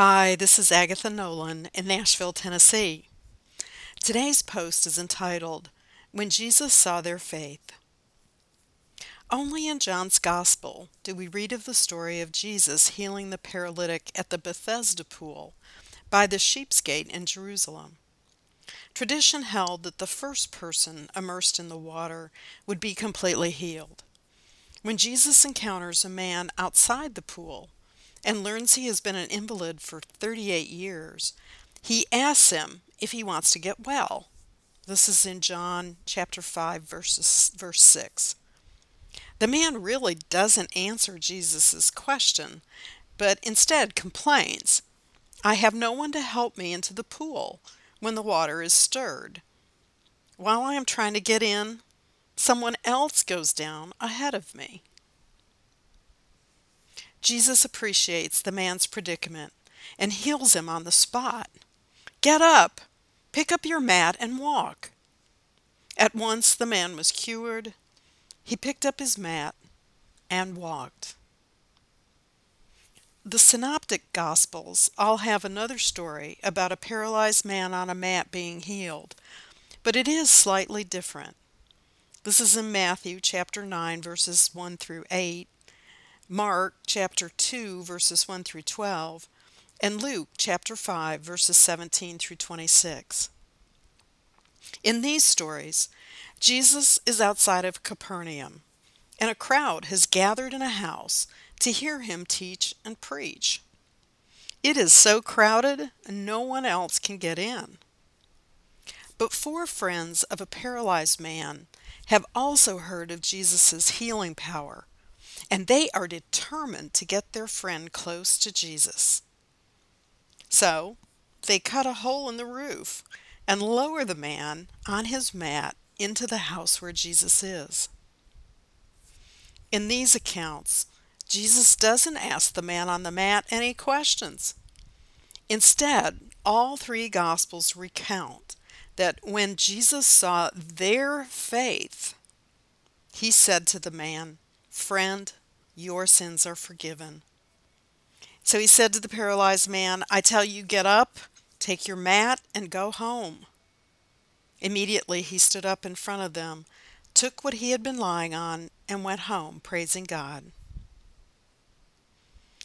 Hi, this is Agatha Nolan in Nashville, Tennessee. Today's post is entitled When Jesus Saw Their Faith. Only in John's Gospel do we read of the story of Jesus healing the paralytic at the Bethesda pool by the sheep's gate in Jerusalem. Tradition held that the first person immersed in the water would be completely healed. When Jesus encounters a man outside the pool, and learns he has been an invalid for 38 years, he asks him if he wants to get well. This is in John chapter 5 verses verse 6. The man really doesn't answer Jesus' question, but instead complains, I have no one to help me into the pool when the water is stirred. While I am trying to get in, someone else goes down ahead of me. Jesus appreciates the man's predicament and heals him on the spot. Get up, pick up your mat, and walk. At once the man was cured. He picked up his mat and walked. The Synoptic Gospels all have another story about a paralyzed man on a mat being healed, but it is slightly different. This is in Matthew chapter 9, verses 1 through 8, Mark chapter 2, verses 1 through 12, and Luke chapter 5, verses 17 through 26. In these stories, Jesus is outside of Capernaum, and a crowd has gathered in a house to hear him teach and preach. It is so crowded, no one else can get in. But four friends of a paralyzed man have also heard of Jesus' healing power and they are determined to get their friend close to Jesus. So they cut a hole in the roof and lower the man on his mat into the house where Jesus is. In these accounts, Jesus doesn't ask the man on the mat any questions. Instead, all three Gospels recount that when Jesus saw their faith, he said to the man, Friend, your sins are forgiven. So he said to the paralyzed man, I tell you, get up, take your mat, and go home. Immediately he stood up in front of them, took what he had been lying on, and went home, praising God.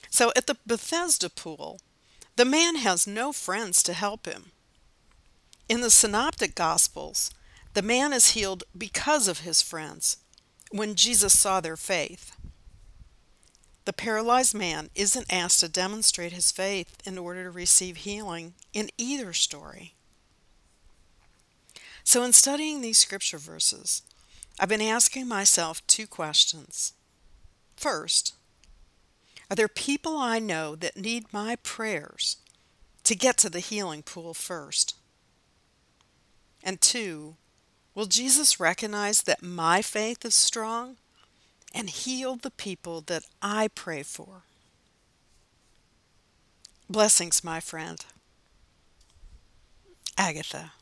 So at the Bethesda pool, the man has no friends to help him. In the Synoptic Gospels, the man is healed because of his friends when Jesus saw their faith. The paralyzed man isn't asked to demonstrate his faith in order to receive healing in either story. So, in studying these scripture verses, I've been asking myself two questions. First, are there people I know that need my prayers to get to the healing pool first? And two, will Jesus recognize that my faith is strong and heal the people that I pray for. Blessings, my friend. Agatha.